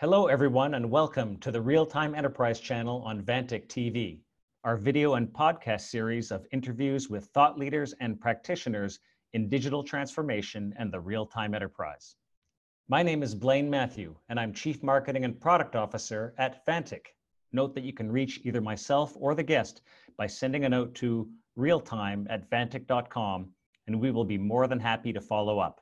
Hello, everyone, and welcome to the Real Time Enterprise channel on Vantiq TV, our video and podcast series of interviews with thought leaders and practitioners in digital transformation and the real time enterprise. My name is Blaine Mathieu, and I'm Chief Marketing and Product Officer at Vantiq. Note that you can reach either myself or the guest by sending a note to realtime at vantiq.com, and we will be more than happy to follow up.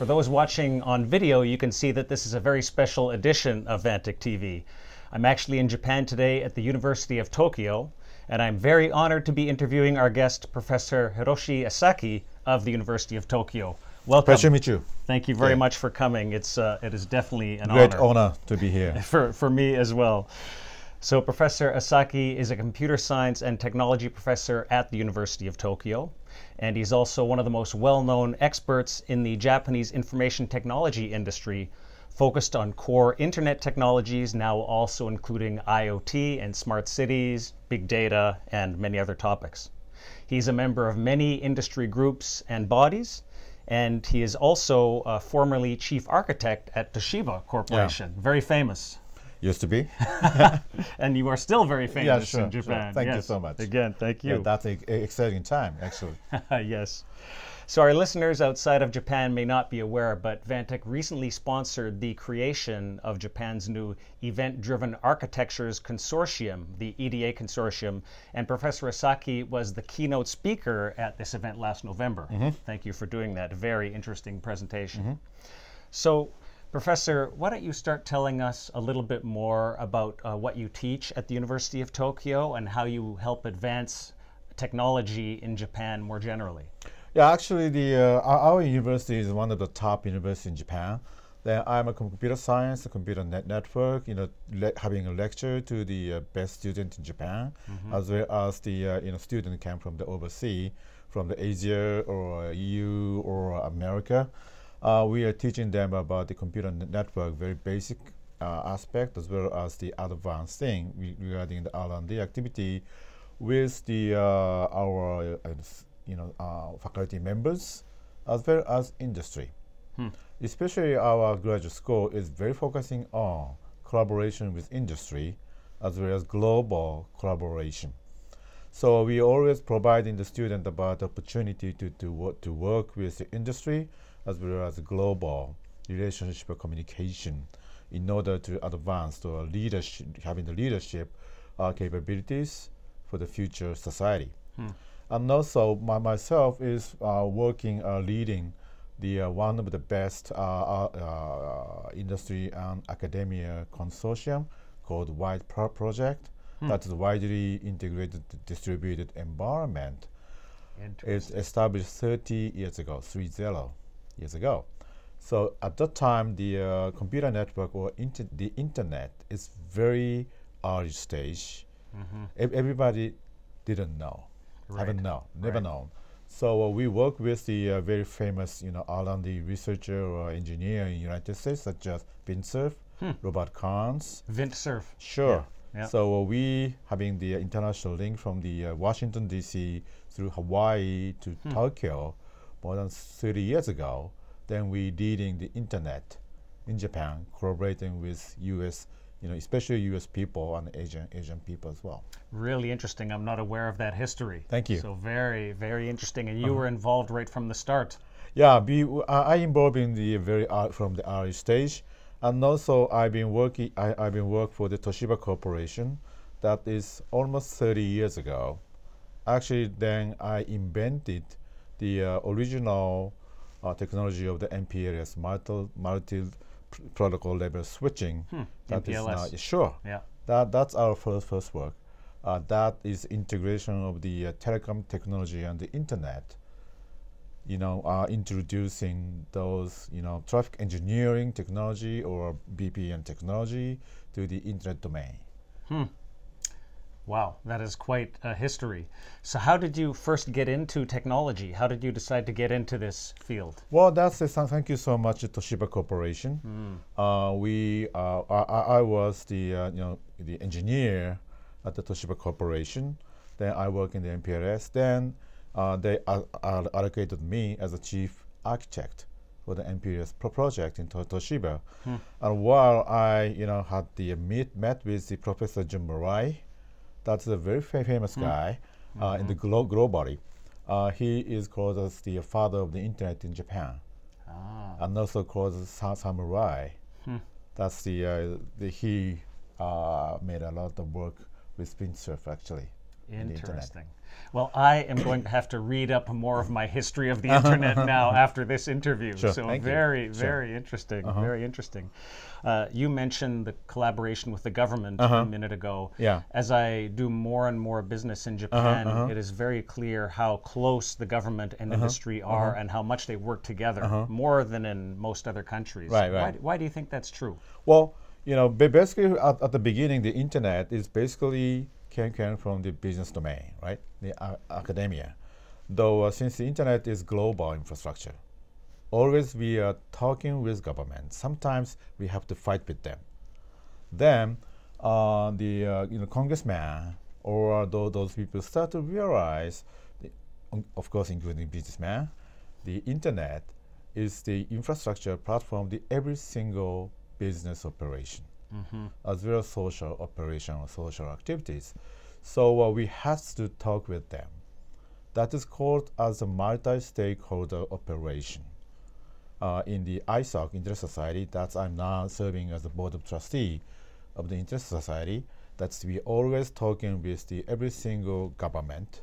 For those watching on video, you can see that this is a very special edition of Vantiq TV. I'm actually in Japan today at the University of Tokyo, and I'm very honored to be interviewing our guest, Professor Hiroshi Esaki of the University of Tokyo. Welcome. Pleasure to meet you. Thank you very yeah. much for coming. It's uh, it is definitely an Great honor. honor to be here. for, for me as well. So, Professor Esaki is a computer science and technology professor at the University of Tokyo and he's also one of the most well known experts in the Japanese information technology industry, focused on core internet technologies, now also including IoT and smart cities, big data, and many other topics. He's a member of many industry groups and bodies, and he is also uh, formerly chief architect at Toshiba Corporation, yeah. very famous. Used to be. and you are still very famous yeah, sure, in Japan. Sure. Thank yes. you so much. Again, thank you. Yeah, that's an exciting time, actually. yes. So, our listeners outside of Japan may not be aware, but Vantiq recently sponsored the creation of Japan's new Event Driven Architectures Consortium, the EDA Consortium. And Professor Esaki was the keynote speaker at this event last November. Mm-hmm. Thank you for doing that. Very interesting presentation. Mm-hmm. So, Professor, why don't you start telling us a little bit more about uh, what you teach at the University of Tokyo and how you help advance technology in Japan more generally? Yeah, actually, the uh, our, university is one of the top universities in Japan. Then I'm a computer science, a computer net network, you know, having a lecture to the uh, best student in Japan, mm-hmm. as well as the uh, you know student came from the overseas, from the Asia or EU or America uh, we are teaching them about the computer network, very basic uh, aspect as well as the advanced thing re regarding the R&D activity with the uh, our uh, you know uh, faculty members as well as industry. Hmm. Especially our graduate school is very focusing on collaboration with industry as well as global collaboration. So we always providing the student about the opportunity to, to, work, to work with the industry as well as global relationship communication in order to advance the leadership, having the leadership uh, capabilities for the future society. Hmm. And also, my, myself is uh, working, uh, leading the uh, one of the best uh, uh, industry and academia consortium called WIDE Pro Project. Hmm. That is widely integrated distributed environment. It's established 30 years ago, 3 0 years ago. So at that time, the uh, computer network or inter the internet is very early stage. Mm-hmm. E- everybody didn't know, right. haven't known, never right. known. So uh, we work with the uh, very famous, you know, R&D researcher or engineer in the United States, such as Vint Cerf, hmm. Robert Kahn. Vint Cerf. Sure. Yeah. So uh, we having the international link from the uh, Washington D.C. through Hawaii to hmm. Tokyo more than 30 years ago, then we did in the internet in Japan, collaborating with U.S. You know, especially U.S. people and Asian Asian people as well. Really interesting. I'm not aware of that history. Thank you. So very very interesting, and you uh-huh. were involved right from the start. Yeah, be, I involved in the very uh, from the early stage, and also I've been working. I, I've been work for the Toshiba Corporation. That is almost 30 years ago. Actually, then I invented the uh, original uh, technology of the MPLS, multi, multi protocol label switching. Hmm. That MPLS. Now, sure. Yeah. That, that's our first, first work. Uh, that is integration of the uh, telecom technology and the internet. You know, uh, introducing those, you know, traffic engineering technology or VPN technology to the internet domain. Hmm. Wow, that is quite a history. So, how did you first get into technology? How did you decide to get into this field? Well, that's the, thank you so much, Toshiba Corporation. Uh, we, uh, I, I was the, uh, you know, the engineer at the Toshiba Corporation. Then I work in the MPLS. Then uh, they al- al- allocated me as a chief architect for the MPLS pro- project in To- Toshiba. And while I, you know, had the meet met with the Professor Jun Murai, that's a very fa- famous guy uh, in the glo- globally. Uh, he is called as the father of the internet in Japan, Ah, and also called as Sa- Samurai. That's the, uh, the he uh, made a lot of work with Vint Cerf actually. In the internet. interesting. Well, I am going to have to read up more of my history of the internet now after this interview. Sure, so, thank you. very, Sure. very interesting. Uh-huh. Very interesting. Uh, you mentioned the collaboration with the government uh-huh. a minute ago. Yeah. As I do more and more business in uh-huh, Japan, it is very clear how close the government and industry are and how much they work together, more than in most other countries. Right, Why, right. why why do you think that's true? Well, you know, basically at, at the beginning, the internet is basically came, come from the business domain, right? The a- academia. Though uh, since the internet is global infrastructure, always we are talking with government. Sometimes we have to fight with them. Then uh, the uh, you know congressman or tho- those people start to realize, of course, including businessman, the internet is the infrastructure platform the every single business operation, as well as social operation or social activities. So uh, we have to talk with them. That is called as a multi-stakeholder operation uh, in the ISOC Internet Society. That's I'm now serving as the board of trustee of the Internet Society. That's we always talking with the every single government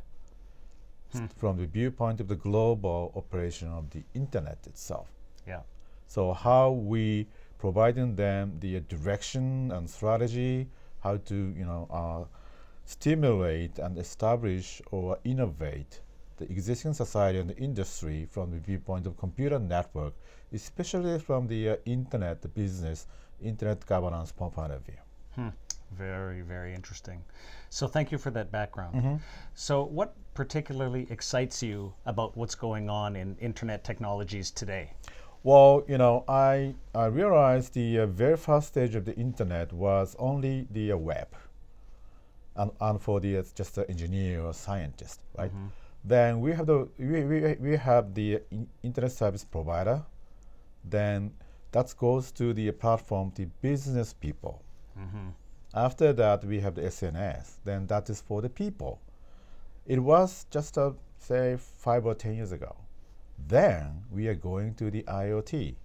s- from the viewpoint of the global operation of the internet itself. Yeah. So how we providing them the direction and strategy, how to you know uh, stimulate and establish or innovate the existing society and the industry from the viewpoint of computer network, especially from the uh, internet business, internet governance point of view. Hmm. Very, very interesting. So, thank you for that background. Mm-hmm. So, what particularly excites you about what's going on in internet technologies today? Well, you know, I, I realized the uh, very first stage of the internet was only the uh, web, and, and for the uh, just the engineer or scientist, right? Then we have the we, we, we have the in- internet service provider. Then that goes to the platform, the business people. After that, we have the SNS. Then that is for the people. It was just uh, say five or ten years ago. Then we are going to the IoT.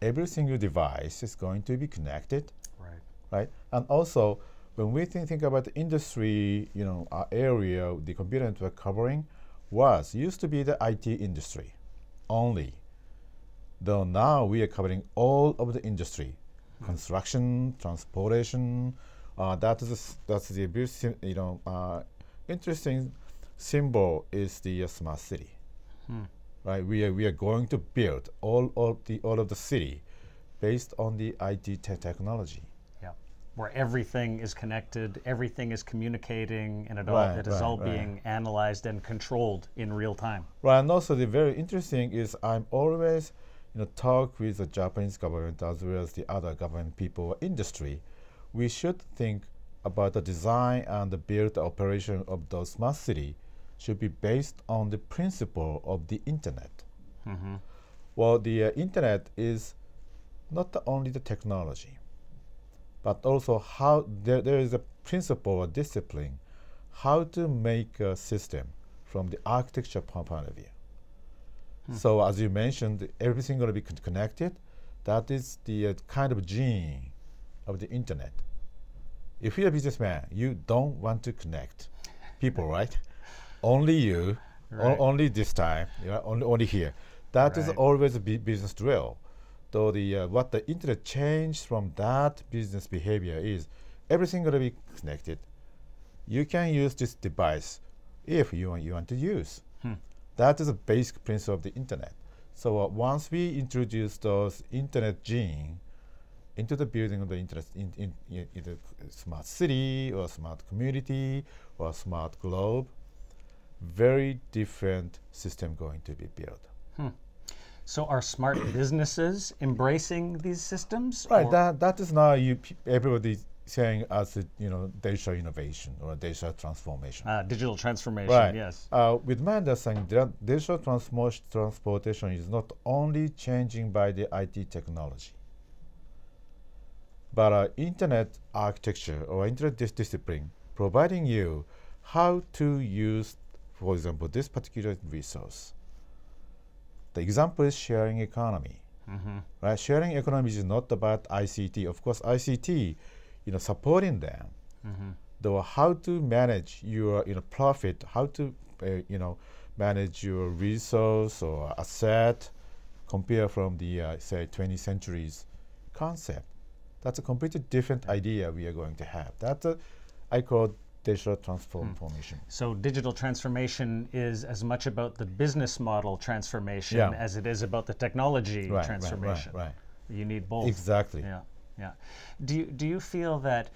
Every single device is going to be connected, Right. right? And also, when we think, think about the industry, you know, our area, the computer network covering was used to be the IT industry only. Though now we are covering all of the industry, construction, transportation. Uh, that is that's the you know uh, interesting symbol is the uh, smart city right? We are, we are going to build all of the all of the city based on the IT te- technology. Yeah. Where everything is connected, everything is communicating, and it all Right, it is right, all right. being analyzed and controlled in real time. Right, and also the very interesting is I'm always, you know, talk with the Japanese government as well as the other government people, industry. We should think about the design and the build operation of the smart city should be based on the principle of the internet. Well, the uh, internet is not only the technology, but also how there, there is a principle or discipline how to make a system from the architecture po- point of view. So as you mentioned, everything going to be con- connected. That is the uh, kind of gene of the internet. If you're a businessman, you don't want to connect people, right? Only you, o- only this time, you know, only, only here. That is Right. always a business drill. Though the uh, what the internet changed from that business behavior is everything going to be connected. You can use this device if you want, you want to use. That is a basic principle of the internet. So uh, once we introduce those internet gene into the building of the internet in, in, in smart city or smart community or smart globe. Very different system going to be built. So are smart businesses embracing these systems? Right. That that is now you everybody saying as a, you know data innovation or digital transformation. Ah, digital transformation, right. yes. Uh, with understanding, dra- digital transmo- transportation is not only changing by the IT technology, but uh, internet architecture or internet dis- discipline providing you how to use, for example, this particular resource. The example is sharing economy. Right? Sharing economy is not about ICT. Of course, ICT, you know, supporting them. Though how to manage your you know profit, how to uh, you know manage your resource or asset, compare from the uh, say 20th centuries concept. That's a completely different idea we are going to have. That's a, I call digital transformation. So digital transformation is as much about the business model transformation Yeah. as it is about the technology Right, right, transformation. right, right. You need both. Exactly. Yeah, yeah. Do you, do you feel that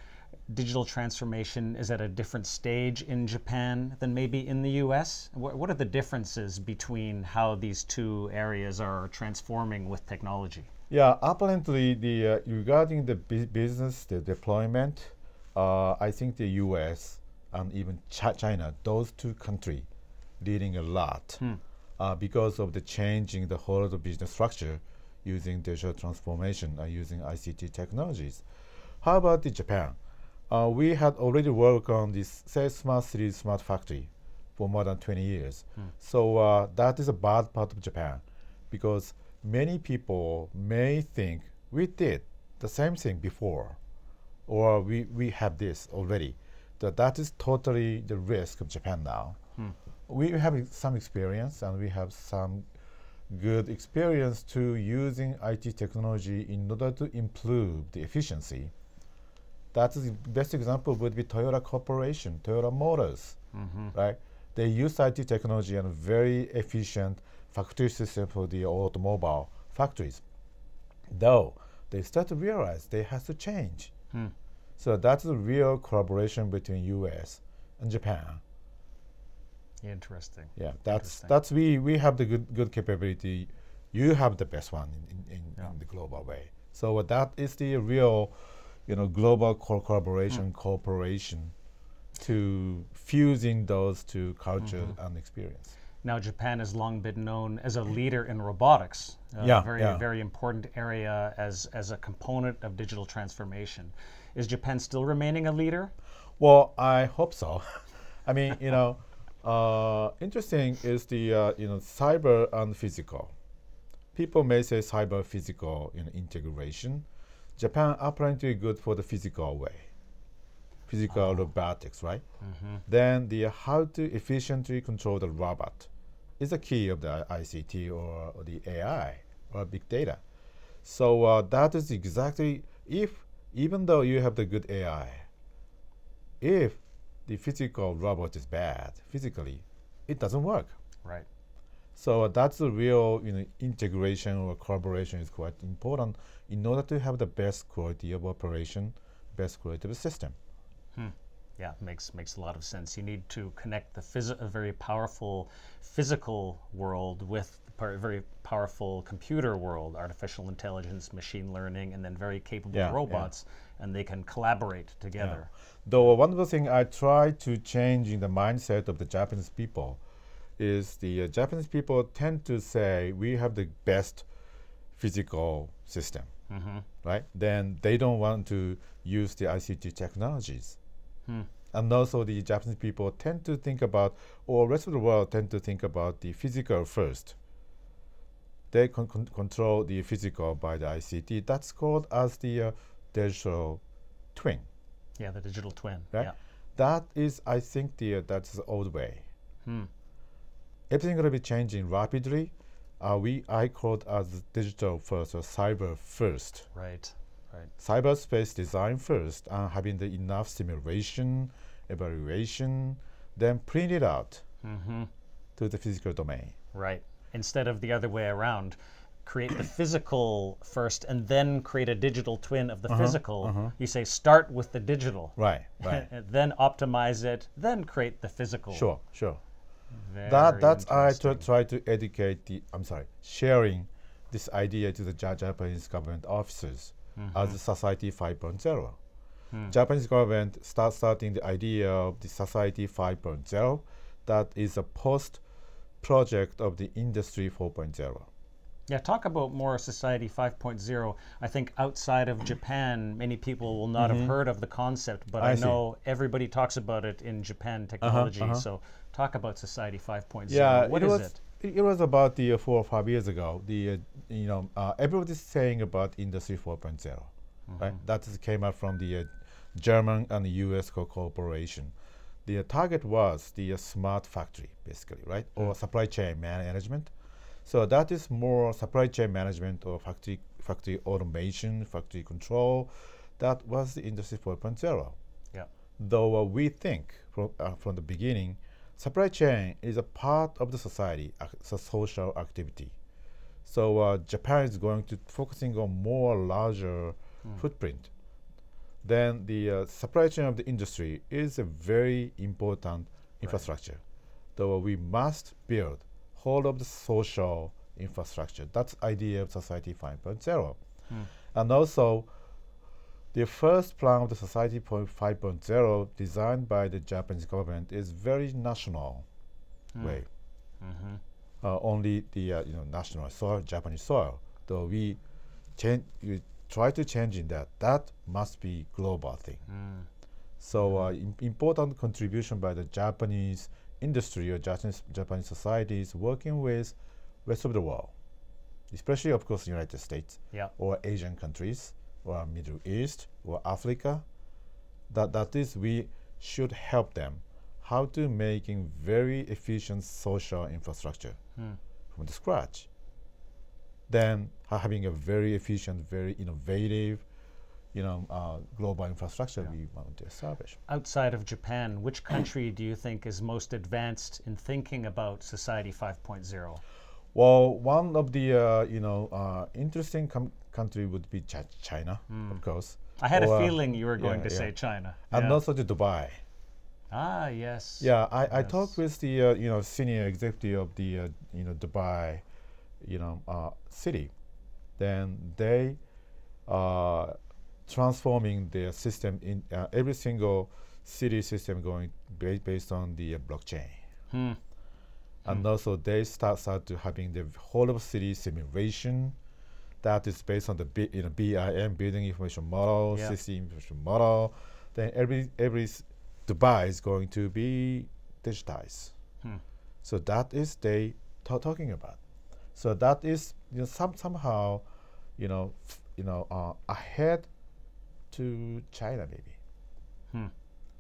digital transformation is at a different stage in Japan than maybe in the U.S.? What, what are the differences between how these two areas are transforming with technology? Yeah, apparently the uh, regarding the bu- business the deployment, uh, I think the U.S. and even Chi- China, those two countries, leading a lot uh, because of the changing the whole of the business structure using digital transformation and using ICT technologies. How about the Japan? Uh, we had already worked on this say smart city, smart factory for more than 20 years. So uh, that is a bad part of Japan because many people may think we did the same thing before or we, we have this already. That that is totally the risk of Japan now. Hmm. We have some experience and we have some good experience to using IT technology in order to improve the efficiency. That is the best example would be Toyota Corporation, Toyota Motors, mm-hmm. right? They use IT technology and very efficient factory system for the automobile factories. Though they start to realize they have to change. Hmm. So that's a real collaboration between US and Japan. Interesting. Yeah, that's Interesting. that's we we have the good good capability. You have the best one in, in, in, Yeah. in the global way. So uh, that is the real, you know, global co- collaboration, Hmm. cooperation, to fusing those two cultures Mm-hmm. and experience. Now, Japan has long been known as a leader in robotics. A Yeah, very, yeah. very important area as, as a component of digital transformation. Is Japan still remaining a leader? Well, I hope so. I mean, you know, uh, interesting is the uh, you know cyber and physical. People may say cyber physical you know, integration. Japan apparently good for the physical way, physical robotics, right? Then the how to efficiently control the robot is a key of the ICT or, or the AI or big data. So uh, that is exactly if even though you have the good AI, if the physical robot is bad physically, it doesn't work. Right. So uh, that's the real you know integration or collaboration is quite important in order to have the best quality of operation, best quality of system. Yeah, makes makes a lot of sense. You need to connect the phys- a very powerful physical world with the par- very powerful computer world, artificial intelligence, machine learning, and then very capable Yeah, yeah. robots, and they can collaborate together. Though one of the things I try to change in the mindset of the Japanese people is the uh, Japanese people tend to say we have the best physical system, right? Then they don't want to use the ICT technologies. And also the Japanese people tend to think about, or rest of the world tend to think about the physical first. They con- con- control the physical by the ICT. That's called as the uh, digital twin Yeah, the digital twin. right? Yeah. That is, I think, the uh, that's the old way. Hmm. Everything to be changing rapidly. Uh, we I call it as digital first or cyber first. Right. Right. Cyberspace design first, and having the enough simulation, evaluation, then print it out mm-hmm. to the physical domain. Right. Instead of the other way around, create the physical first and then create a digital twin of the Uh-huh, physical. Uh-huh. You say start with the digital, Right, right. then optimize it, then create the physical. sure, sure. Very that that's I try to educate the I'm sorry sharing this idea to the Japanese government officers Mm-hmm. as society 5.0. Hmm. Japanese government start starting the idea of the society 5.0 that is a post project of the industry 4.0. Yeah, talk about more Society 5.0. I think outside of Japan, many people will not have heard of the concept, but I, Mm-hmm. I. Uh-huh, know everybody talks about it in Japan technology. So talk about Society 5.0. Yeah, what it is it? It? was about the uh, four or five years ago. The uh, you know uh, everybody's saying about industry 4.0, right? That is came out from the uh, German and the U.S. co- cooperation. The uh, target was the uh, smart factory, basically, right, or supply chain man- management. So that is more supply chain management or factory factory automation, factory control. That was the industry 4.0 Yeah. though uh, we think from, uh, from the beginning, supply chain is a part of the society, it's a social activity. So uh, Japan is going to focusing on more larger footprint. Then the uh, supply chain of the industry is a very important infrastructure. Though we must build whole of the social infrastructure. That's idea of society 5.0. And also the first plan of the Society point 5.0 designed by the Japanese government is very national way. Uh, only the uh, you know national soil, Japanese soil. Though we change, we try to change in that. That must be global thing. So uh, im- important contribution by the Japanese industry or Japanese Japanese societies working with rest of the world, especially of course United States Yeah. or Asian countries or Middle East or Africa. That that is we should help them how to making very efficient social infrastructure from the scratch. Then having a very efficient, very innovative, you know, uh, global infrastructure we want to establish. Outside of Japan, which country do you think is most advanced in thinking about Society 5.0? Well, one of the uh, you know uh, interesting com- country would be Chi- China, of course. I had Or, a uh, feeling you were going yeah, to yeah. say China. and Yeah. also the Dubai. ah, yes. Yeah, I, I talked with the uh, you know senior executive of the uh, you know Dubai, you know uh, city. Then they are transforming their system in uh, every single city system going ba- based on the uh, blockchain. Hmm. And also they start start to having the whole of city simulation. That is based on the B, you know, BIM building information model, Yeah. system information model. Then every every s- Dubai is going to be digitized. Hmm. So that is they ta- talking about. So that is you know some somehow, you know, f- you know uh, ahead to China maybe. Hmm.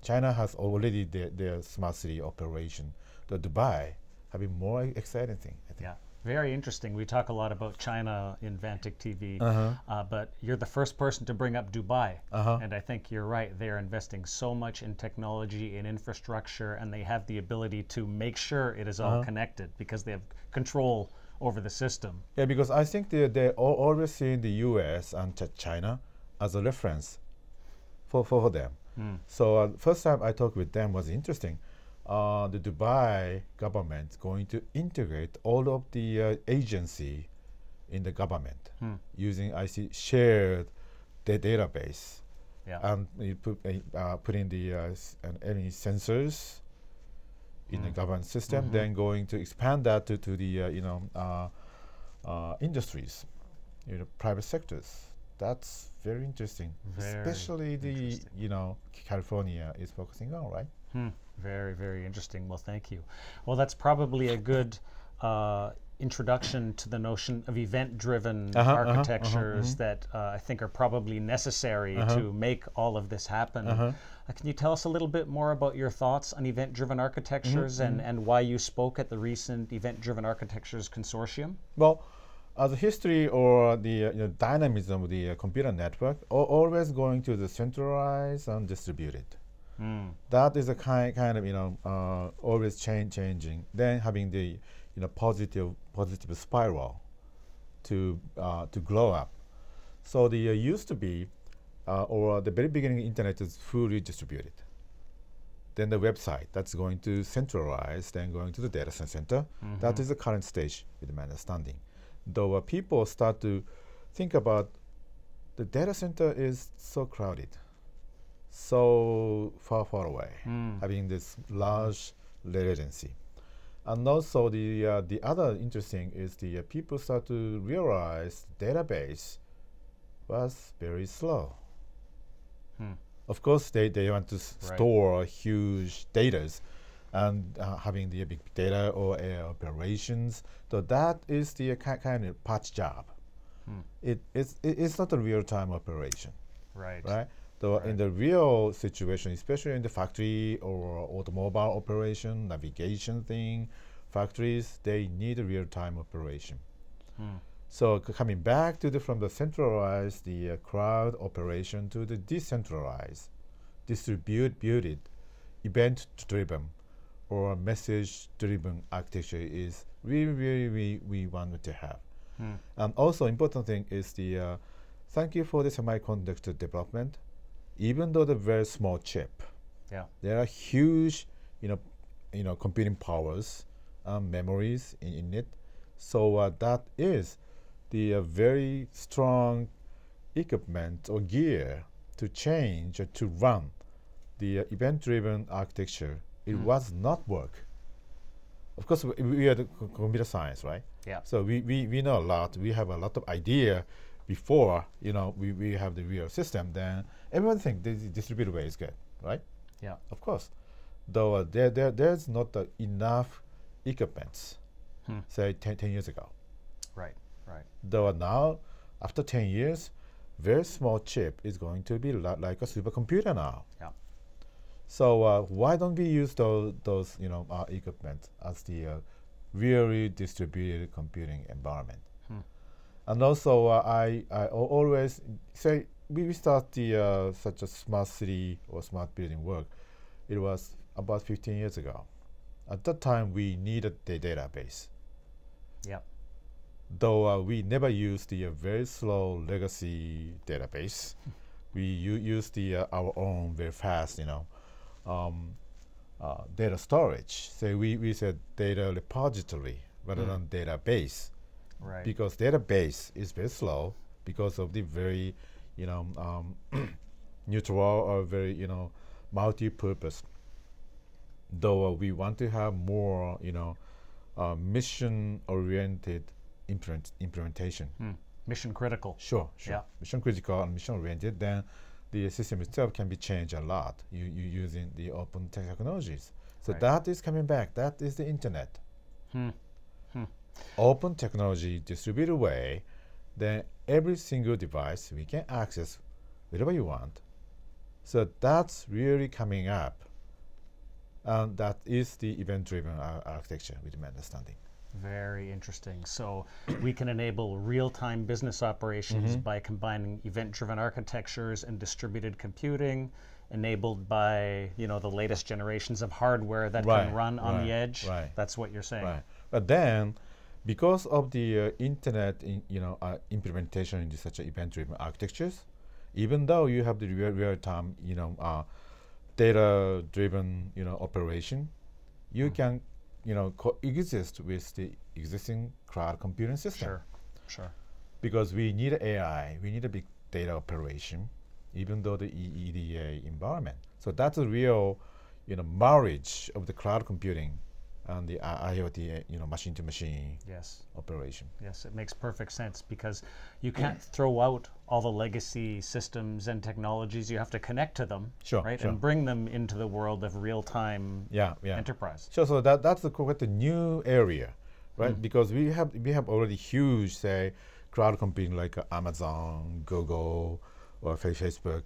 China has already their, their smart city operation. The Dubai having more exciting thing. I think. Yeah, very interesting. We talk a lot about China in Vantiq TV, Uh-huh. uh, but you're the first person to bring up Dubai. Uh-huh. And I think you're right. They're investing so much in technology, in infrastructure, and they have the ability to make sure it is all Uh-huh. connected because they have control over the system. Yeah, because I think they they al- always see the U.S. and China as a reference for for, them. So uh, first time I talked with them was interesting. Uh, the Dubai government going to integrate all of the uh, agency in the government using I see shared the database Yeah. and you put uh, uh, putting the uh, any sensors in the government system, then going to expand that to, to the uh, you know uh, uh, industries, you know private sectors. That's very interesting, Very especially the interesting. you know California is focusing on right. Hmm. Very, very interesting. Well, thank you. Well, that's probably a good uh, introduction to the notion of event-driven Uh-huh, uh-huh, uh-huh, architectures that uh, I think are probably necessary to make all of this happen. Uh-huh. Uh, can you tell us a little bit more about your thoughts on event-driven architectures Mm-hmm, and, and why you spoke at the recent Event-Driven Architectures Consortium? Well, as a history or the uh, you know, dynamism of the uh, computer network, al- always going to the centralized and distributed. That is a kind kind of you know uh, always change changing. Then having the you know positive positive spiral. to uh, to grow up. So the uh, used to be, uh, or the very beginning, internet is fully distributed. Then the website that's going to centralize, then going to the data center. That is the current stage, with my understanding. Though uh, people start to think about the data center is so crowded, so far, far away, having this large latency. And also the uh, the other interesting is the uh, people start to realize the database was very slow. Of course, they, they want to s- Right. store huge datas and uh, having the big data or AI operations. So that is the ki- kind of patch job. It, it's, it- it's not a real time operation Right. right? Though in the real situation, especially in the factory or automobile operation, navigation thing, factories, they need real-time operation. So c- coming back to the from the centralized the uh, cloud operation to the decentralized, distributed, event-driven, or message-driven architecture is really, really we, we want to have. And also important thing is the uh, thank you for the semiconductor development. Even though the very small chip, Yeah. there are huge, you know, you know, computing powers, um, memories in, in it. So uh, that is the uh, very strong equipment or gear to change or to run the uh, event-driven architecture. It was not work. Of course, we, we are computer science, right? Yeah. So we, we, we know a lot. We have a lot of idea before you know we, we have the real system. Then everyone think this distributed way is good, right? Yeah. Of course, though uh, there, there there's not uh, enough equipment, say 10, 10 years ago. Right. Right. Though uh, now, after 10 years, very small chip is going to be li- like a supercomputer now. Yeah. So uh, why don't we use those, those you know, equipment as the uh, really distributed computing environment? And also, uh, I, I always say we we start the uh, such a smart city or smart building work. It was about 15 years ago. At that time, we needed the database Yeah. though uh, we never used the uh, very slow legacy database, we u- use the uh, our own very fast, you know, um, uh, data storage. So we, we said data repository rather than database Right. because database is very slow because of the very, you know, um, neutral or very, you know, multi-purpose. Though uh, we want to have more, you know, uh, mission-oriented implement- implementation. Hmm. Mission critical. Sure, sure. Yeah. Mission critical and mission oriented, then the system itself can be changed a lot you, you using the open technologies. So Right. that is coming back. That is the internet. Hmm. Open technology distributed way, then every single device we can access whatever you want. So that's really coming up. And that is the event driven ar- architecture with my understanding. Very interesting. So we can enable real-time business operations Mm-hmm. by combining event-driven architectures and distributed computing, enabled by you know the latest generations of hardware that Right, can run on the edge. right. That's what you're saying. Right. But then, because of the uh, internet, in, you know, uh, implementation into such a event-driven architectures, even though you have the real, real-time, you know, uh, data-driven, you know, operation, you Hmm. can, you know, coexist with the existing cloud computing system. Sure. Sure. Because we need AI, we need a big data operation, even though the EDA environment. So that's a real, you know, marriage of the cloud computing and the IoT, uh, you know, machine-to-machine Yes. operation. Yes, it makes perfect sense because you can't throw out all the legacy systems and technologies. You have to connect to them, Sure, right, sure. and bring them into the world of real-time Yeah, yeah. enterprise. So, so that that's the quite a new area, right? Because we have we have already huge, say, cloud computing like uh, Amazon, Google, or Facebook.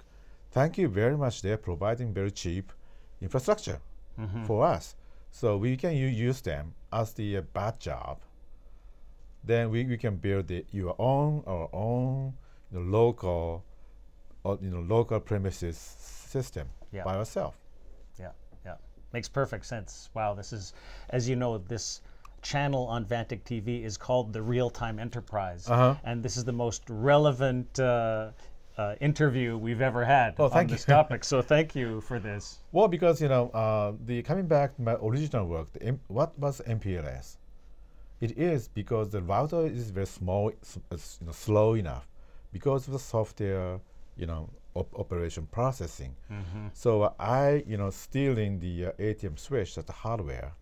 Thank you very much. They're providing very cheap infrastructure for us, so we can use them as the uh, bad job. Then we, we can build the, your own our own you know, local, or, you know, local premises system Yeah. by ourselves. Yeah, yeah. Makes perfect sense. Wow, this is, as you know, this channel on Vantiq TV is called the Real Time Enterprise, Uh-huh. and this is the most relevant uh, uh, interview we've ever had Oh, on this you. topic. So thank you for this. Well, because you know, uh, the coming back to my original work, the M- what was MPLS? It is because the router is very small, s- s- you know, slow enough, because of the software, you know, op- operation processing. So uh, I, you know, stealing the uh, ATM switch, that's the hardware,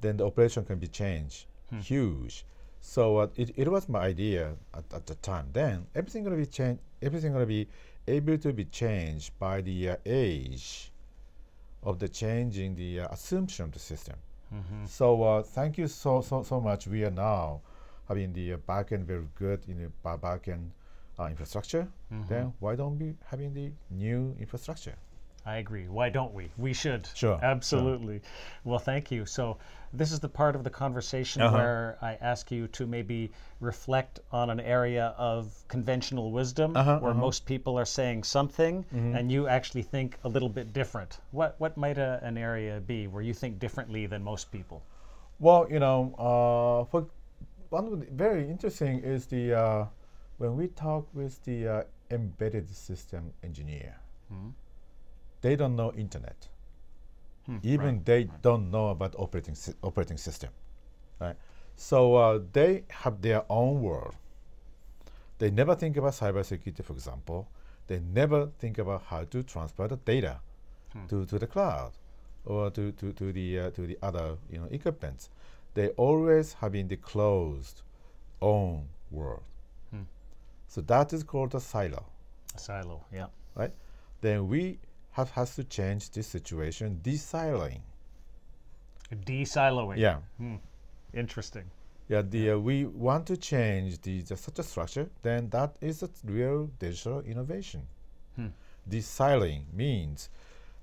then the operation can be changed, huge. So uh, it, it was my idea at, at the time. Then everything gonna be changed. Everything gonna be able to be changed by the uh, age of the changing the uh, assumption of the system. So uh, thank you so so so much. We are now having the uh, backend very good in the ba- backend uh, infrastructure. Then why don't we having the new infrastructure? I agree. Why don't we? We should. Sure, sure. Absolutely. Well, thank you. So, this is the part of the conversation Uh-huh. where I ask you to maybe reflect on an area of conventional wisdom Uh-huh, where uh-huh. most people are saying something Mm-hmm. and you actually think a little bit different. What, what might a, an area be where you think differently than most people? Well, you know, uh, for one of the very interesting is the uh, when we talk with the uh, embedded system engineer, they don't know internet. Even they don't know about operating sy- operating system, right? So uh, they have their own world. They never think about cybersecurity, for example. They never think about how to transfer the data to, to the cloud or to, to, to the uh, to the other you know equipments. They always have in the closed own world. So that is called a silo, A silo, yeah. right? Then we have has to change this situation, de-siloing. De-siloing. Yeah. Interesting. Yeah, the, uh, we want to change the, the such a structure, then that is a real digital innovation. Desiloing means,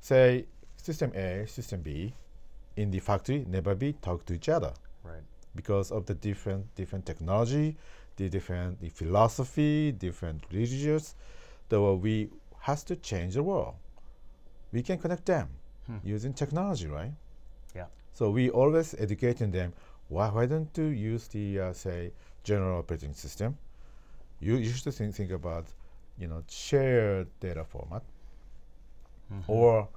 say, system A, system B, in the factory never be talk to each other Right. because of the different different technology, the different the philosophy, different religions. Though we has to change the world. We can connect them using technology, right? Yeah. So we always educating them. Why, why don't you use the uh, say general operating system? You, you should think, think about you know shared data format, or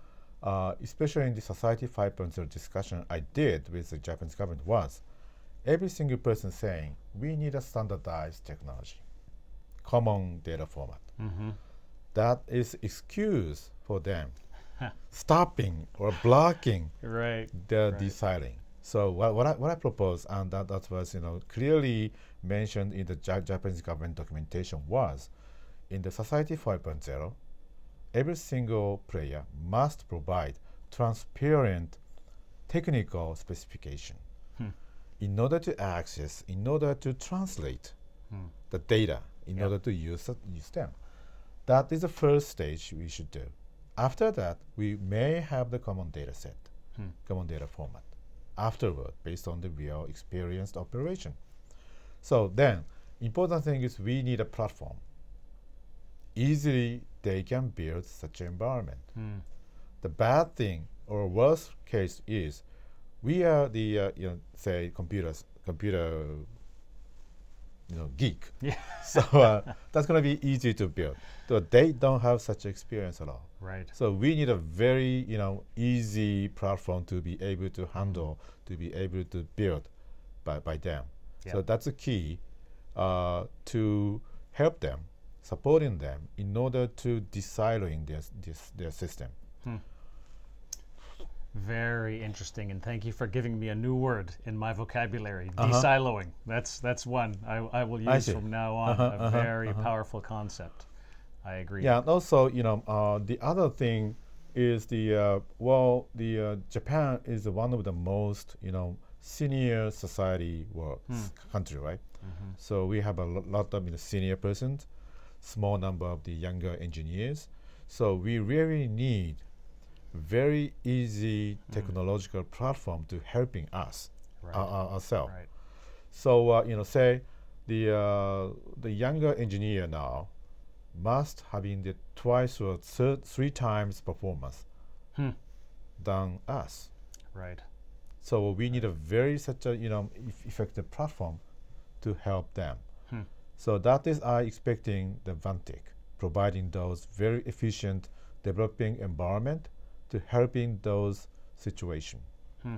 uh, especially in the Society 5.0 discussion I did with the Japanese government was every single person saying we need a standardized technology, common data format. That is excuse for them stopping or blocking Right. the Right. deciding. So what, what I what I propose and that, that was you know clearly mentioned in the Ja- Japanese government documentation was in the society 5.0 every single player must provide transparent technical specification hmm. in order to access in order to translate hmm. the data in Yeah. order to use, use them that is the first stage we should do after that we may have the common data set common data format afterward based on the real experienced operation. So then, important thing is we need a platform. Easily they can build such an environment. The bad thing or worst case is we are the uh, you know say computers computer you know geek. Yeah. So uh, that's gonna be easy to build. So they don't have such experience at all. Right. So we need a very you know easy platform to be able to handle, to be able to build by, by them. So that's the key uh, to help them, supporting them in order to desiloing their, this, their system. Very interesting, and thank you for giving me a new word in my vocabulary. Uh-huh. Desiloing. That's that's one I, I will use see. from now on. Uh-huh, a uh-huh, very uh-huh. powerful concept. I agree. Yeah, and also you know uh, the other thing is the uh, well the uh, Japan is one of the most you know senior society world s- country, right? So we have a lo- lot of you know, senior persons, small number of the younger engineers. So we really need very easy technological platform to helping us Right. uh, uh, ourselves. Right. So uh, you know, say the uh, the younger engineer now must having the twice or thir- three times performance Hmm. than us. Right. So we need a very such a you know eff- effective platform to help them. So that is I expecting the Vantiq providing those very efficient developing environment to helping those situation. Hmm.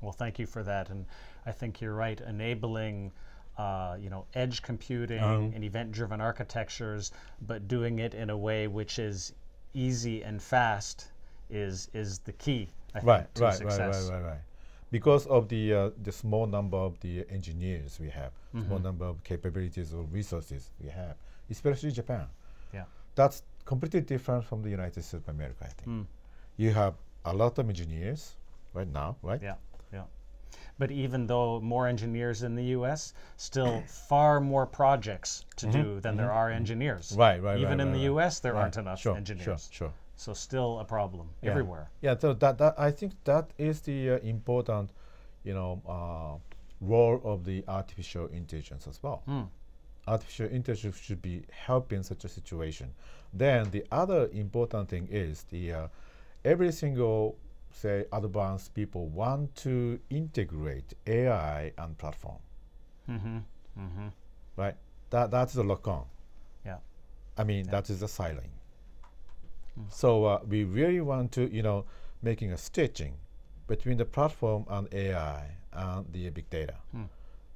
Well, thank you for that, and I think you're right. Enabling, uh, you know, edge computing Um. and event-driven architectures, but doing it in a way which is easy and fast is is the key. I think, Right, to right, right, right, right, right. Because of the uh, the small number of the engineers we have, Mm-hmm. small number of capabilities or resources we have, especially Japan. Yeah. That's completely different from the United States of America. I think Mm. You have a lot of engineers right now, right? Yeah, yeah. But even though more engineers in the U.S., still far more projects to do than there are engineers. Mm-hmm. Right, right, Even right, in right, the. U.S., there aren't enough Sure, engineers. Sure, sure. So still a problem Yeah. everywhere. Yeah, so that, that I think that is the uh, important, you know, uh, role of the artificial intelligence as well. Hmm. Artificial intelligence should be helping such a situation. Then the other important thing is the uh, every single say advanced people want to integrate AI and platform, Mm-hmm. Mm-hmm. right? That that's the lock on. Yeah. I mean, that is the silent. So uh, we really want to, you know, making a stitching between the platform and AI and the big data.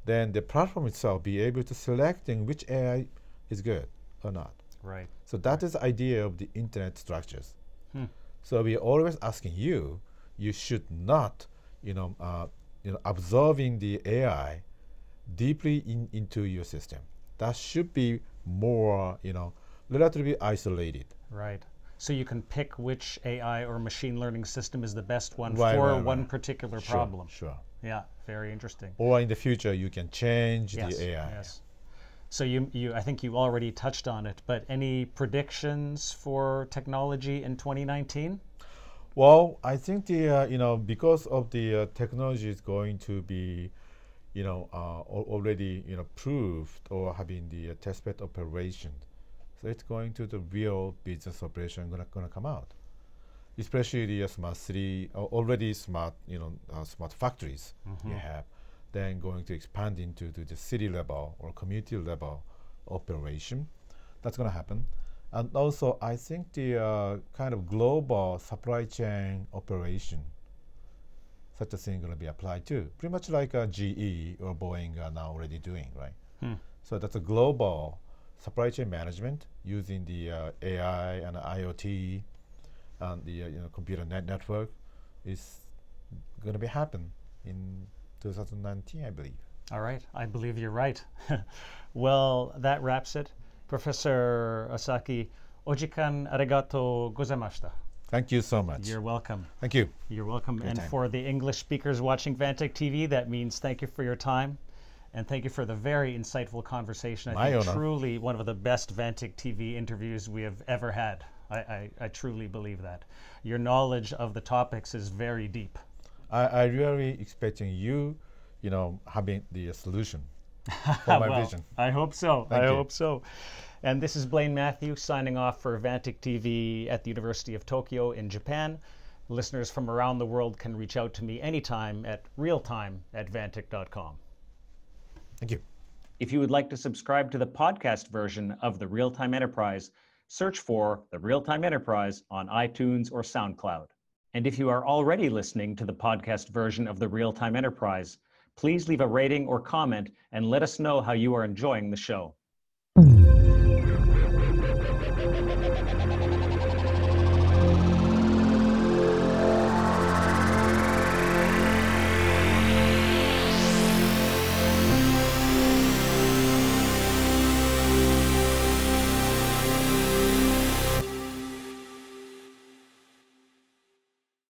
Then the platform itself be able to selecting which AI is good or not. Right. So that is the idea of the internet structures. Hmm. So we are always asking you, you should not, you know, uh, you know, absorbing the AI deeply in, into your system. That should be more, you know, relatively isolated. Right. So you can pick which AI or machine learning system is the best one Right, for right, one right. particular Sure, problem. Sure. Yeah, very interesting. Or in the future, you can change Yes. the AI. Yes. So you, you, I think you already touched on it, but any predictions for technology in 2019? Well, I think the uh, you know because of the uh, technology is going to be, you know, uh, already you know proved or having the uh, testbed operation, so it's going to the real business operation gonna gonna come out, especially the smart city uh, already smart you know uh, smart factories you have, then going to expand into to the city level or community level operation, that's gonna happen. And also, I think the uh, kind of global supply chain operation, such a thing going to be applied to, Pretty much like uh, GE or Boeing are now already doing, right? Hmm. So that's a global supply chain management using the uh, AI and IoT and the uh, you know computer net network is going to be happen in 2019, I believe. All right, I believe you're right. well, that wraps it. Professor Esaki, ojikan arigato gozaimashita. Thank you so much. You're welcome. Thank you. You're welcome. and time. for the English speakers watching Vantiq TV, that means thank you for your time. And thank you for the very insightful conversation. I My think honor. truly one of the best Vantiq TV interviews we have ever had. I, I, I truly believe that. Your knowledge of the topics is very deep. I, I really expecting you, you know, having the uh, solution for my well, vision. I hope so. Thank I you. hope so. And this is Blaine Mathieu signing off for Vantiq TV at the University of Tokyo in Japan. Listeners from around the world can reach out to me anytime at realtime at vantiq.com. Thank you. If you would like to subscribe to the podcast version of the Real Time Enterprise, search for the Real Time Enterprise on iTunes or SoundCloud. And if you are already listening to the podcast version of the Real Time Enterprise, please leave a rating or comment and let us know how you are enjoying the show.